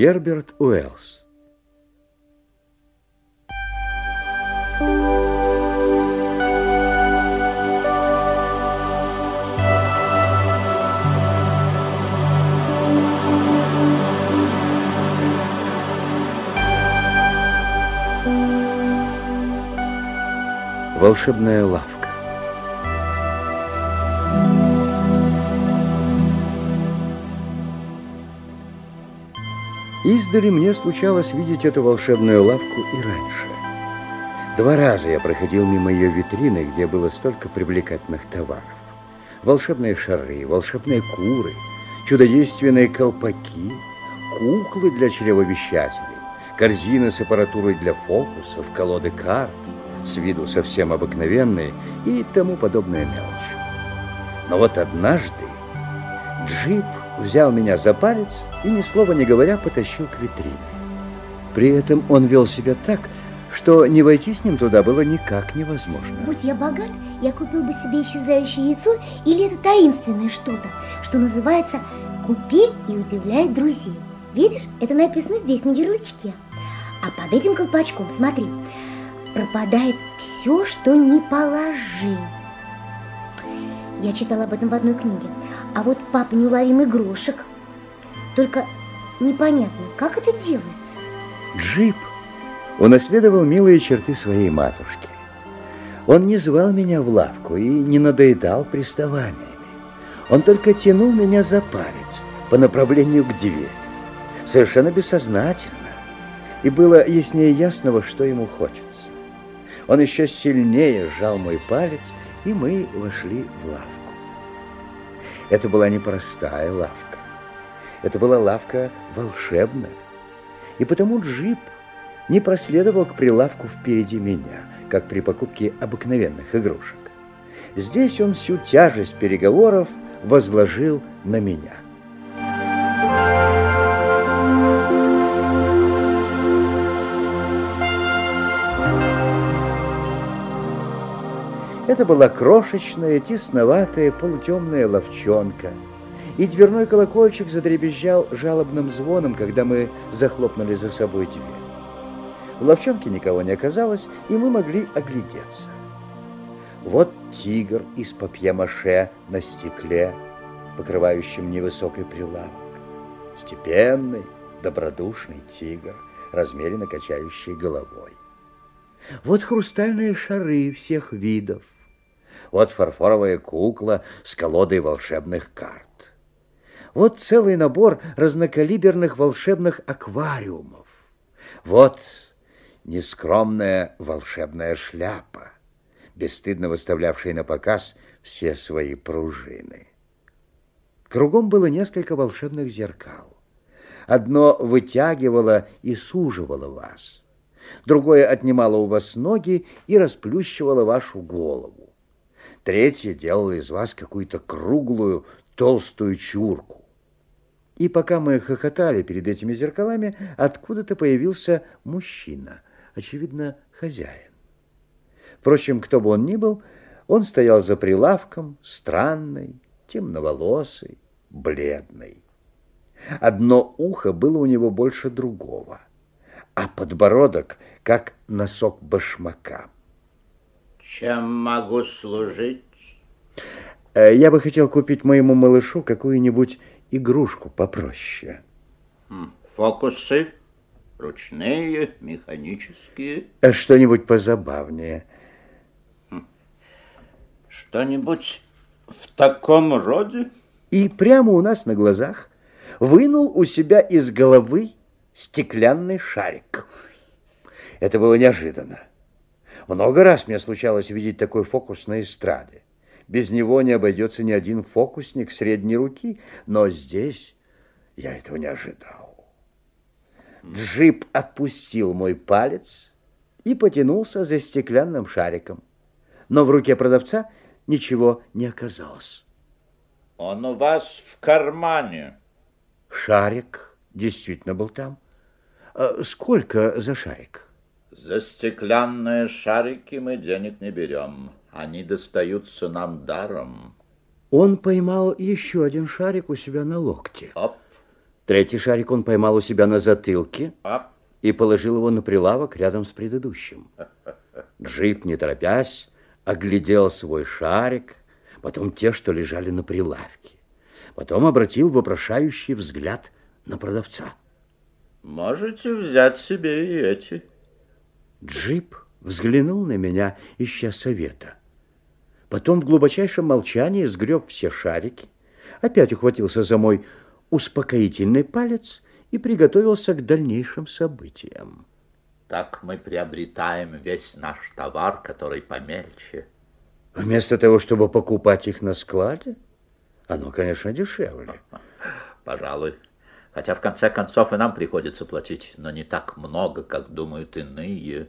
Герберт Уэллс. Волшебная лавка Издали мне случалось видеть эту волшебную лавку и раньше. Два раза я проходил мимо ее витрины, где было столько привлекательных товаров. Волшебные шары, волшебные куры, чудодейственные колпаки, куклы для чревовещателей, корзины с аппаратурой для фокусов, колоды карт, с виду совсем обыкновенные и тому подобная мелочь. Но вот однажды джип взял меня за палец и, ни слова не говоря, потащил к витрине. При этом он вел себя так, что не войти с ним туда было никак невозможно. Будь я богат, я купил бы себе исчезающее яйцо или это таинственное что-то, что называется «Купи и удивляй друзей». Видишь, это написано здесь на ярлычке. А под этим колпачком, смотри, пропадает все, что не положи. Я читала об этом в одной книге. А вот папа неуловимый грошек. Только непонятно, как это делается? Джип унаследовал милые черты своей матушки. Он не звал меня в лавку и не надоедал приставаниями. Он только тянул меня за палец по направлению к двери, совершенно бессознательно. И было яснее ясного, что ему хочется. Он еще сильнее сжал мой палец, и мы вошли в лавку. Это была не простая лавка. Это была лавка волшебная. И потому джип не проследовал к прилавку впереди меня, как при покупке обыкновенных игрушек. Здесь он всю тяжесть переговоров возложил на меня. Это была крошечная, тесноватая, полутемная ловчонка. И дверной колокольчик задребезжал жалобным звоном, когда мы захлопнули за собой дверь. В ловчонке никого не оказалось, и мы могли оглядеться. Вот тигр из папье-маше на стекле, покрывающем невысокий прилавок. Степенный, добродушный тигр, размеренно качающий головой. Вот хрустальные шары всех видов, вот фарфоровая кукла с колодой волшебных карт. Вот целый набор разнокалиберных волшебных аквариумов. Вот нескромная волшебная шляпа, бесстыдно выставлявшая на показ все свои пружины. Кругом было несколько волшебных зеркал. Одно вытягивало и суживало вас, другое отнимало у вас ноги и расплющивало вашу голову. Третья делала из вас какую-то круглую, толстую чурку. И пока мы хохотали перед этими зеркалами, откуда-то появился мужчина, очевидно, хозяин. Впрочем, кто бы он ни был, он стоял за прилавком, странный, темноволосый, бледный. Одно ухо было у него больше другого, а подбородок, как носок башмака. Чем могу служить? Э, я бы хотел купить моему малышу какую-нибудь игрушку попроще. Фокусы? Ручные, механические. А что-нибудь позабавнее. Что-нибудь в таком роде? И прямо у нас на глазах вынул у себя из головы стеклянный шарик. Это было неожиданно. Много раз мне случалось видеть такой фокус на эстраде. Без него не обойдется ни один фокусник средней руки, но здесь я этого не ожидал. Джип отпустил мой палец и потянулся за стеклянным шариком. Но в руке продавца ничего не оказалось. Он у вас в кармане. Шарик действительно был там. А сколько за шарик? За стеклянные шарики мы денег не берем. Они достаются нам даром. Он поймал еще один шарик у себя на локте. Оп, Третий шарик он поймал у себя на затылке оп. и положил его на прилавок рядом с предыдущим. Джип, не торопясь, оглядел свой шарик, потом те, что лежали на прилавке. Потом обратил вопрошающий взгляд на продавца. Можете взять себе и эти. Джип взглянул на меня, ища совета. Потом в глубочайшем молчании сгреб все шарики, опять ухватился за мой успокоительный палец и приготовился к дальнейшим событиям. Так мы приобретаем весь наш товар, который помельче. Вместо того, чтобы покупать их на складе, оно, конечно, дешевле. Пожалуй. Хотя в конце концов и нам приходится платить, но не так много, как думают иные.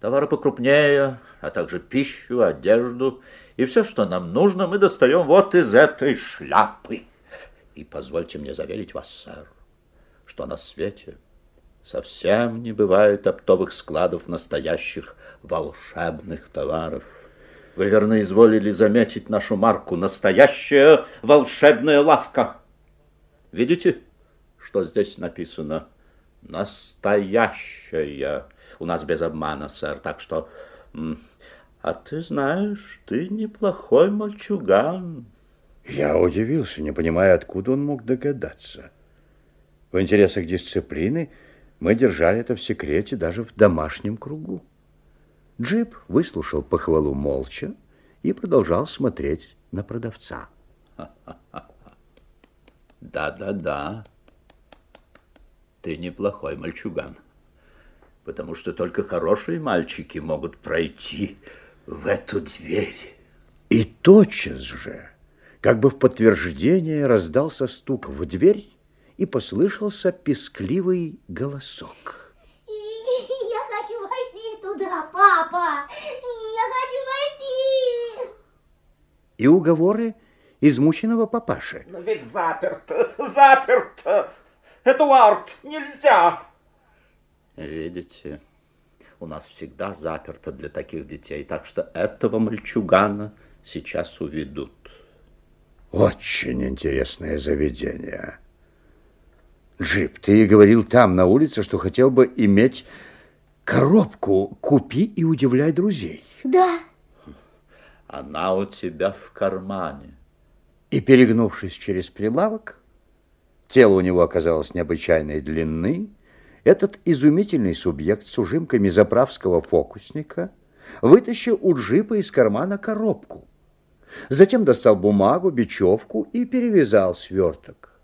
Товары покрупнее, а также пищу, одежду и все, что нам нужно, мы достаем вот из этой шляпы. И позвольте мне заверить вас, сэр, что на свете совсем не бывает оптовых складов настоящих волшебных товаров. Вы верно изволили заметить нашу марку «Настоящая волшебная лавка». Видите, что здесь написано? Настоящая. У нас без обмана, сэр, так что... А ты знаешь, ты неплохой мальчуган. Я удивился, не понимая, откуда он мог догадаться. В интересах дисциплины мы держали это в секрете даже в домашнем кругу. Джип выслушал похвалу молча и продолжал смотреть на продавца. Да-да-да. Ты неплохой мальчуган. Потому что только хорошие мальчики могут пройти в эту дверь. И тотчас же, как бы в подтверждение, раздался стук в дверь и послышался пескливый голосок. Я хочу войти туда, папа. Я хочу войти. И уговоры измученного папаши. Но ведь заперто, заперто. Эдуард, нельзя. Видите, у нас всегда заперто для таких детей, так что этого мальчугана сейчас уведут. Очень интересное заведение. Джип, ты говорил там, на улице, что хотел бы иметь коробку «Купи и удивляй друзей». Да. Она у тебя в кармане. И, перегнувшись через прилавок, тело у него оказалось необычайной длины, этот изумительный субъект с ужимками заправского фокусника вытащил у джипа из кармана коробку. Затем достал бумагу, бечевку и перевязал сверток.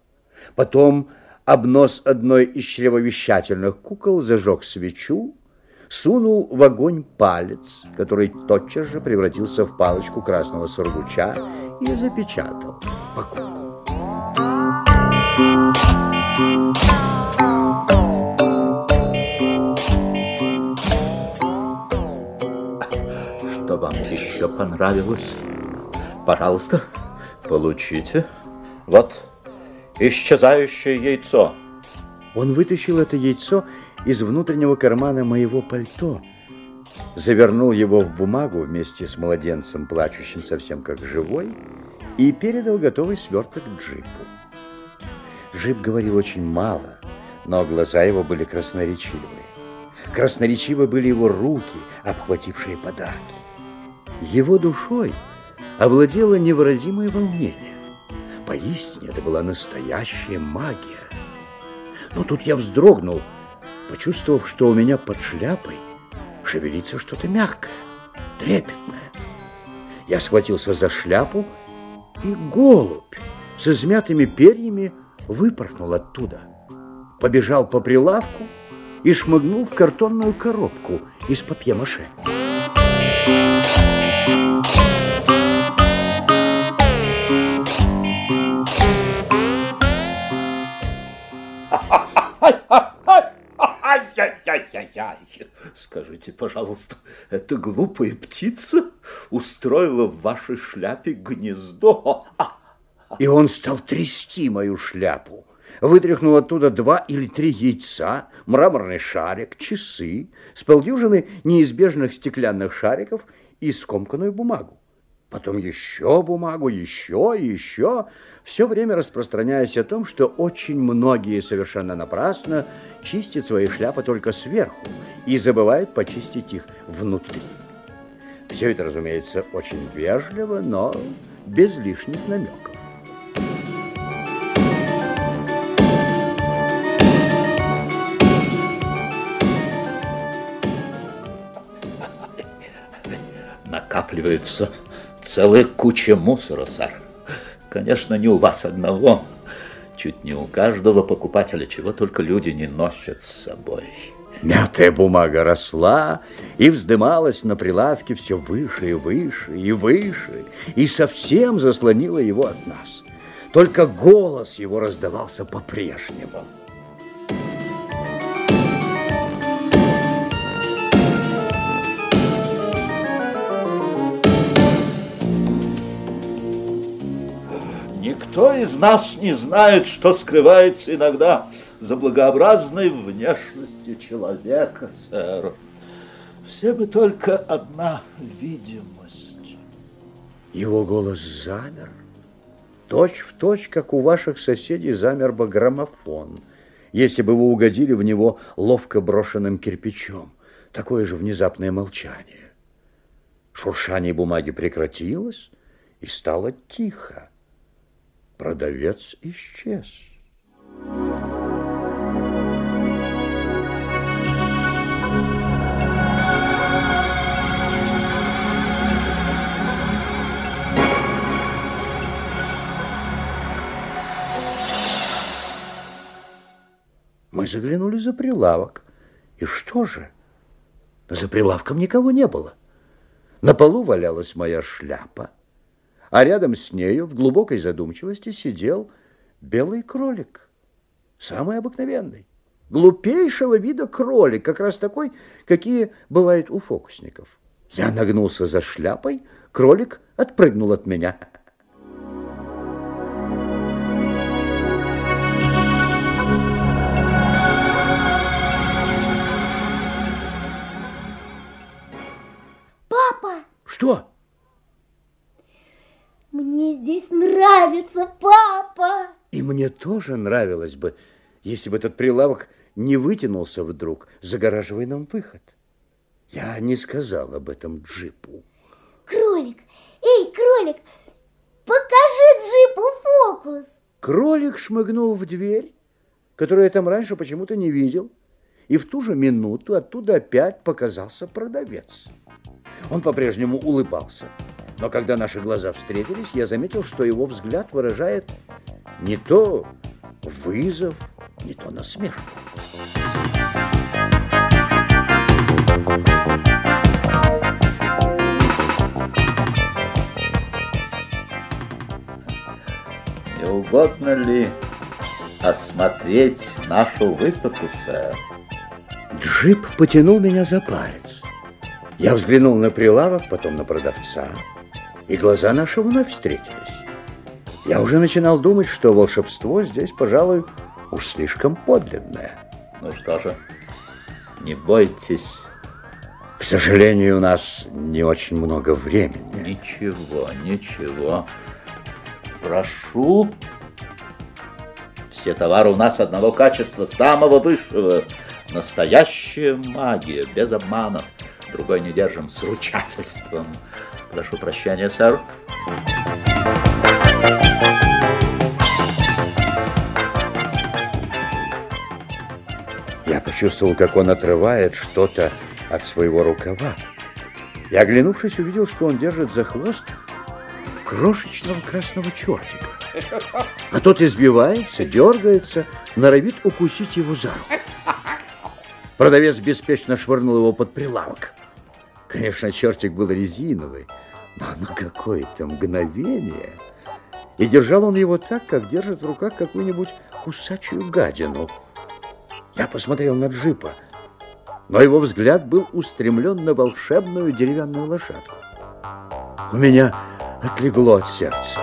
Потом обнос одной из чревовещательных кукол зажег свечу, сунул в огонь палец, который тотчас же превратился в палочку красного сургуча и запечатал покупку. Понравилось? Пожалуйста, получите. Вот исчезающее яйцо. Он вытащил это яйцо из внутреннего кармана моего пальто, завернул его в бумагу вместе с младенцем, плачущим совсем как живой, и передал готовый сверток Джипу. Джип говорил очень мало, но глаза его были красноречивые. Красноречивы были его руки, обхватившие подарки. Его душой овладело невыразимое волнение. Поистине это была настоящая магия. Но тут я вздрогнул, почувствовав, что у меня под шляпой шевелится что-то мягкое, трепетное. Я схватился за шляпу, и голубь с измятыми перьями выпорхнул оттуда. Побежал по прилавку и шмыгнул в картонную коробку из папье-маше. Ай-яй-яй-яй-яй! Скажите, пожалуйста, эта глупая птица устроила в вашей шляпе гнездо? И он стал трясти мою шляпу. Вытряхнул оттуда два или три яйца, мраморный шарик, часы, с полдюжины неизбежных стеклянных шариков и скомканную бумагу. Потом еще бумагу, еще и еще, все время распространяясь о том, что очень многие совершенно напрасно чистят свои шляпы только сверху и забывают почистить их внутри. Все это, разумеется, очень вежливо, но без лишних намеков. Накапливается целая куча мусора, сэр. Конечно, не у вас одного, чуть не у каждого покупателя, чего только люди не носят с собой. Мятая бумага росла и вздымалась на прилавке все выше и выше и выше, и совсем заслонила его от нас. Только голос его раздавался по-прежнему. Никто из нас не знает, что скрывается иногда за благообразной внешностью человека, сэр. Все бы только одна видимость. Его голос замер, точь в точь, как у ваших соседей замер бы граммофон, если бы вы угодили в него ловко брошенным кирпичом. Такое же внезапное молчание. Шуршание бумаги прекратилось, и стало тихо. Продавец исчез. Мы заглянули за прилавок. И что же? За прилавком никого не было. На полу валялась моя шляпа а рядом с нею в глубокой задумчивости сидел белый кролик, самый обыкновенный, глупейшего вида кролик, как раз такой, какие бывают у фокусников. Я нагнулся за шляпой, кролик отпрыгнул от меня. Папа! Что? Мне здесь нравится, папа! И мне тоже нравилось бы, если бы этот прилавок не вытянулся вдруг, загораживая нам выход. Я не сказал об этом джипу. Кролик! Эй, кролик! Покажи джипу фокус! Кролик шмыгнул в дверь, которую я там раньше почему-то не видел, и в ту же минуту оттуда опять показался продавец. Он по-прежнему улыбался. Но когда наши глаза встретились, я заметил, что его взгляд выражает не то вызов, не то насмешку. Не угодно ли осмотреть нашу выставку, сэр? Джип потянул меня за палец. Я взглянул на прилавок, потом на продавца и глаза наши вновь встретились. Я уже начинал думать, что волшебство здесь, пожалуй, уж слишком подлинное. Ну что же, не бойтесь. К сожалению, у нас не очень много времени. Ничего, ничего. Прошу. Все товары у нас одного качества, самого высшего. Настоящая магия, без обманов. Другой не держим с ручательством. Прошу прощения, сэр. Я почувствовал, как он отрывает что-то от своего рукава. И, оглянувшись, увидел, что он держит за хвост крошечного красного чертика. А тот избивается, дергается, норовит укусить его за руку. Продавец беспечно швырнул его под прилавок. Конечно, чертик был резиновый, но на какое-то мгновение... И держал он его так, как держит в руках какую-нибудь кусачую гадину. Я посмотрел на джипа, но его взгляд был устремлен на волшебную деревянную лошадку. У меня отлегло от сердца.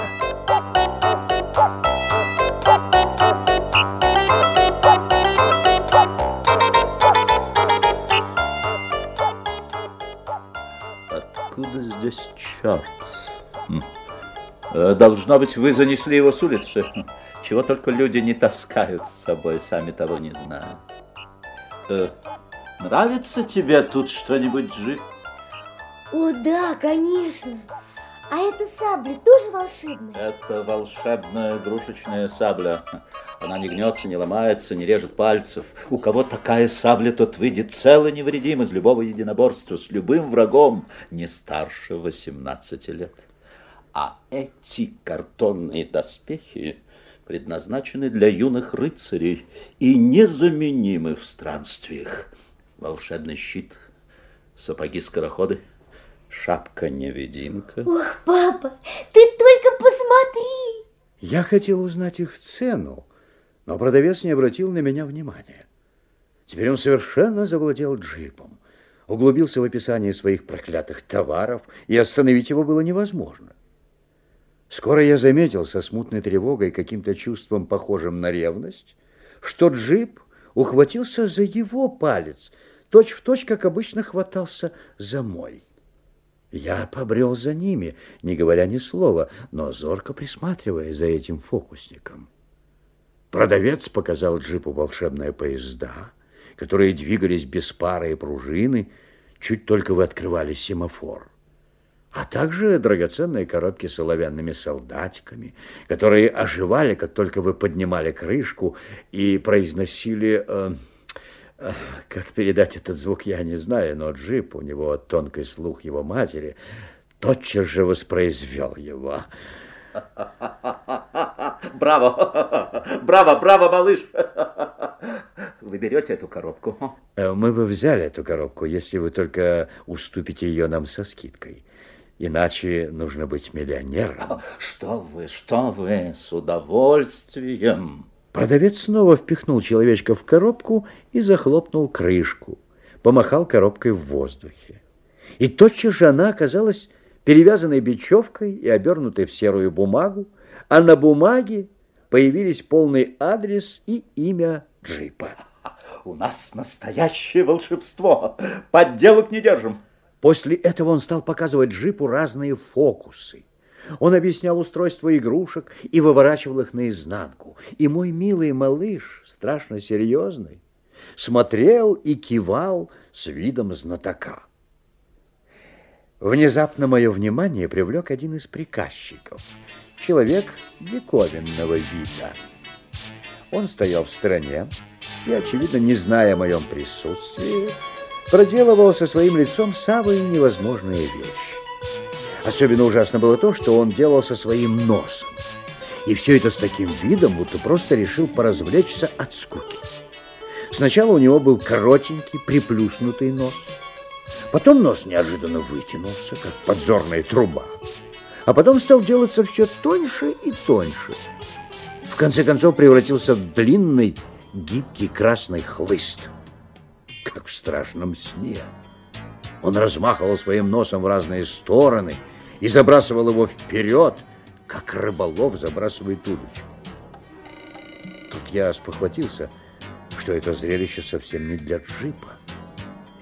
Откуда здесь черт? Хм. Э, должно быть, вы занесли его с улицы. Чего только люди не таскают с собой, сами того не зная. Э, нравится тебе тут что-нибудь, Джи? О, да, конечно. А эта сабля тоже волшебная? Это волшебная игрушечная сабля. Она не гнется, не ломается, не режет пальцев. У кого такая сабля, тот выйдет цел и невредим из любого единоборства с любым врагом не старше 18 лет. А эти картонные доспехи предназначены для юных рыцарей и незаменимы в странствиях. Волшебный щит, сапоги-скороходы, шапка-невидимка. Ох, папа, ты только посмотри! Я хотел узнать их цену, но продавец не обратил на меня внимания. Теперь он совершенно завладел джипом, углубился в описание своих проклятых товаров, и остановить его было невозможно. Скоро я заметил со смутной тревогой, каким-то чувством, похожим на ревность, что джип ухватился за его палец, точь в точь, как обычно хватался за мой. Я побрел за ними, не говоря ни слова, но зорко присматривая за этим фокусником. Продавец показал джипу волшебные поезда, которые двигались без пары и пружины, чуть только вы открывали семафор а также драгоценные коробки с оловянными солдатиками, которые оживали, как только вы поднимали крышку и произносили... Э, как передать этот звук, я не знаю, но джип, у него тонкий слух его матери, тотчас же воспроизвел его. Браво! Браво, браво, малыш! Вы берете эту коробку? Э, мы бы взяли эту коробку, если вы только уступите ее нам со скидкой. Иначе нужно быть миллионером. Что вы, что вы, с удовольствием. Продавец снова впихнул человечка в коробку и захлопнул крышку. Помахал коробкой в воздухе. И тотчас же она оказалась перевязанной бечевкой и обернутой в серую бумагу, а на бумаге появились полный адрес и имя джипа. У нас настоящее волшебство. Подделок не держим. После этого он стал показывать джипу разные фокусы. Он объяснял устройство игрушек и выворачивал их наизнанку. И мой милый малыш, страшно серьезный, смотрел и кивал с видом знатока. Внезапно мое внимание привлек один из приказчиков, человек диковинного вида. Он стоял в стороне и, очевидно, не зная о моем присутствии, проделывал со своим лицом самые невозможные вещи. Особенно ужасно было то, что он делал со своим носом. И все это с таким видом, будто просто решил поразвлечься от скуки. Сначала у него был коротенький, приплюснутый нос. Потом нос неожиданно вытянулся, как подзорная труба. А потом стал делаться все тоньше и тоньше. В конце концов превратился в длинный, гибкий красный хлыст – как в страшном сне. Он размахивал своим носом в разные стороны и забрасывал его вперед, как рыболов забрасывает удочку. Тут я спохватился, что это зрелище совсем не для джипа.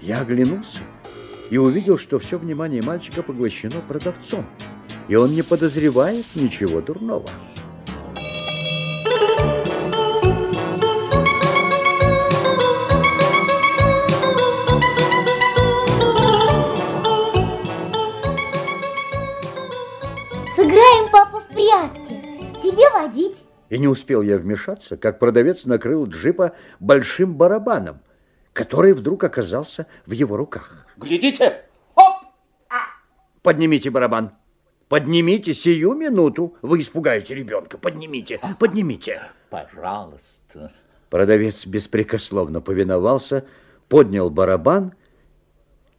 Я оглянулся и увидел, что все внимание мальчика поглощено продавцом, и он не подозревает ничего дурного. Тебе водить. И не успел я вмешаться, как продавец накрыл джипа большим барабаном. который вдруг оказался в его руках. Глядите! Оп! Поднимите барабан. Поднимите сию минуту. Вы испугаете ребенка. Поднимите, поднимите. Пожалуйста. Продавец беспрекословно повиновался, поднял барабан,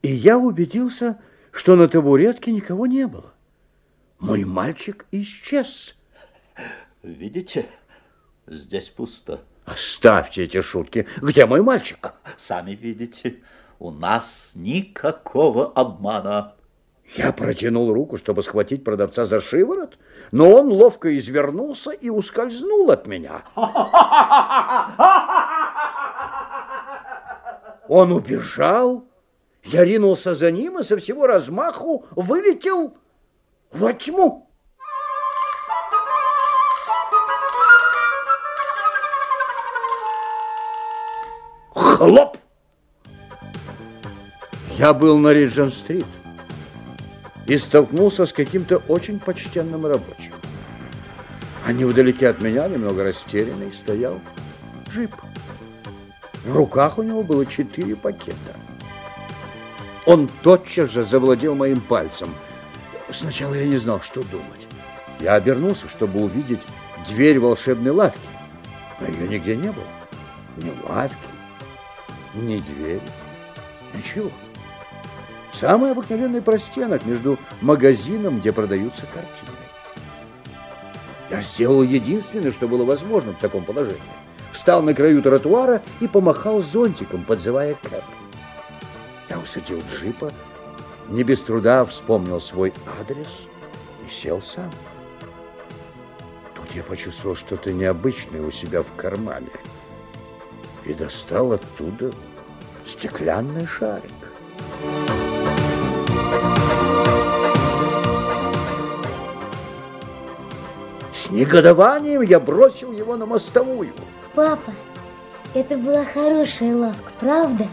и я убедился, что на табуретке никого не было. Мой мальчик исчез. Видите? Здесь пусто. Оставьте эти шутки. Где мой мальчик? Сами видите, у нас никакого обмана. Я протянул руку, чтобы схватить продавца за шиворот, но он ловко извернулся и ускользнул от меня. Он убежал, я ринулся за ним и со всего размаху вылетел во тьму. Хлоп! Я был на Риджен-стрит и столкнулся с каким-то очень почтенным рабочим. А невдалеке от меня, немного растерянный, стоял джип. В руках у него было четыре пакета. Он тотчас же завладел моим пальцем. Сначала я не знал, что думать. Я обернулся, чтобы увидеть дверь волшебной лавки. Но ее нигде не было. Ни лавки, ни двери, ничего. Самый обыкновенный простенок между магазином, где продаются картины. Я сделал единственное, что было возможно в таком положении. Встал на краю тротуара и помахал зонтиком, подзывая Кэп. Я усадил джипа, не без труда вспомнил свой адрес и сел сам. Тут я почувствовал что-то необычное у себя в кармане и достал оттуда стеклянный шарик. С негодованием я бросил его на мостовую. Папа, это была хорошая лавка, правда?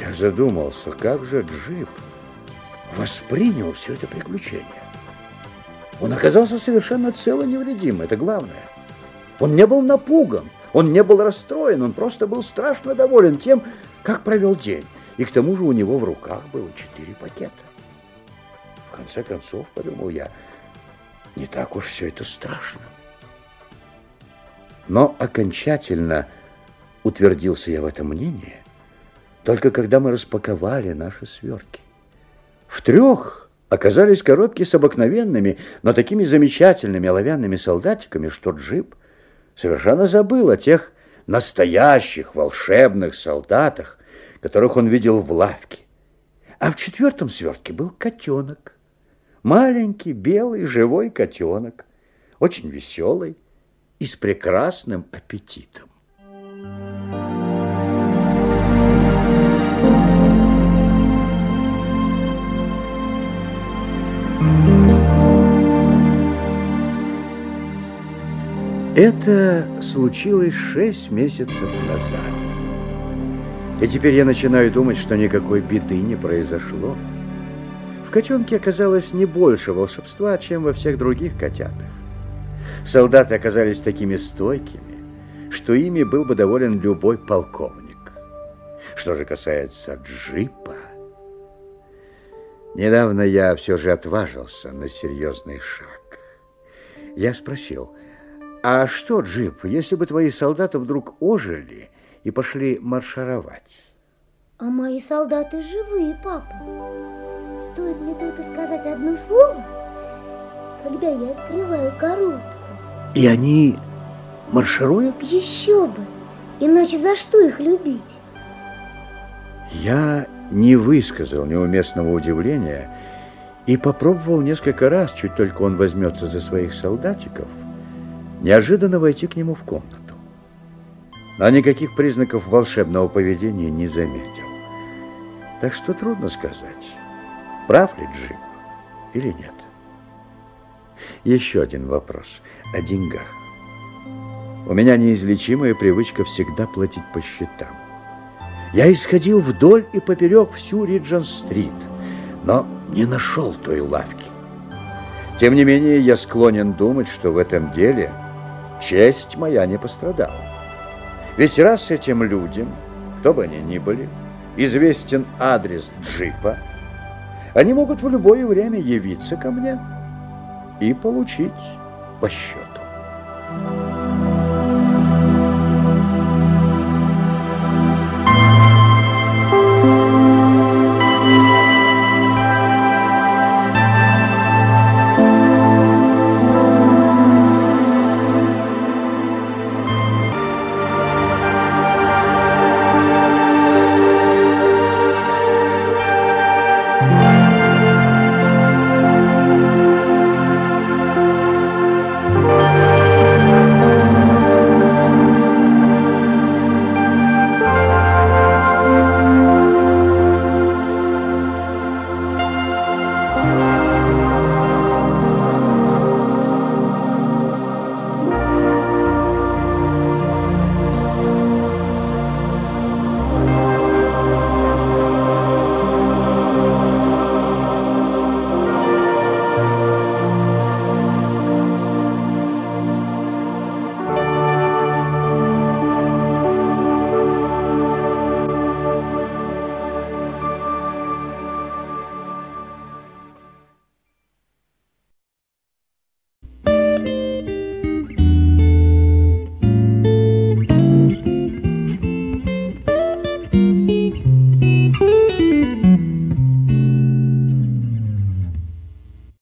Я задумался, как же джип воспринял все это приключение. Он оказался совершенно цел и невредим, это главное. Он не был напуган, он не был расстроен, он просто был страшно доволен тем, как провел день. И к тому же у него в руках было четыре пакета. В конце концов, подумал я, не так уж все это страшно. Но окончательно утвердился я в этом мнении, только когда мы распаковали наши свертки. В трех оказались коробки с обыкновенными, но такими замечательными оловянными солдатиками, что джип совершенно забыл о тех настоящих волшебных солдатах, которых он видел в лавке. А в четвертом свертке был котенок. Маленький, белый, живой котенок, очень веселый и с прекрасным аппетитом. Это случилось шесть месяцев назад. И теперь я начинаю думать, что никакой беды не произошло. В котенке оказалось не больше волшебства, чем во всех других котятах. Солдаты оказались такими стойкими, что ими был бы доволен любой полковник. Что же касается джипа, недавно я все же отважился на серьезный шаг. Я спросил, а что, джип, если бы твои солдаты вдруг ожили и пошли маршировать? А мои солдаты живые, папа. Стоит мне только сказать одно слово, когда я открываю коробку. И они маршируют? Еще бы. Иначе за что их любить? Я не высказал неуместного удивления и попробовал несколько раз, чуть только он возьмется за своих солдатиков, неожиданно войти к нему в комнату. Но никаких признаков волшебного поведения не заметил. Так что трудно сказать, прав ли Джип или нет. Еще один вопрос о деньгах. У меня неизлечимая привычка всегда платить по счетам. Я исходил вдоль и поперек всю Риджен-стрит, но не нашел той лавки. Тем не менее, я склонен думать, что в этом деле честь моя не пострадала. Ведь раз этим людям кто бы они ни были, известен адрес джипа, они могут в любое время явиться ко мне и получить по счету.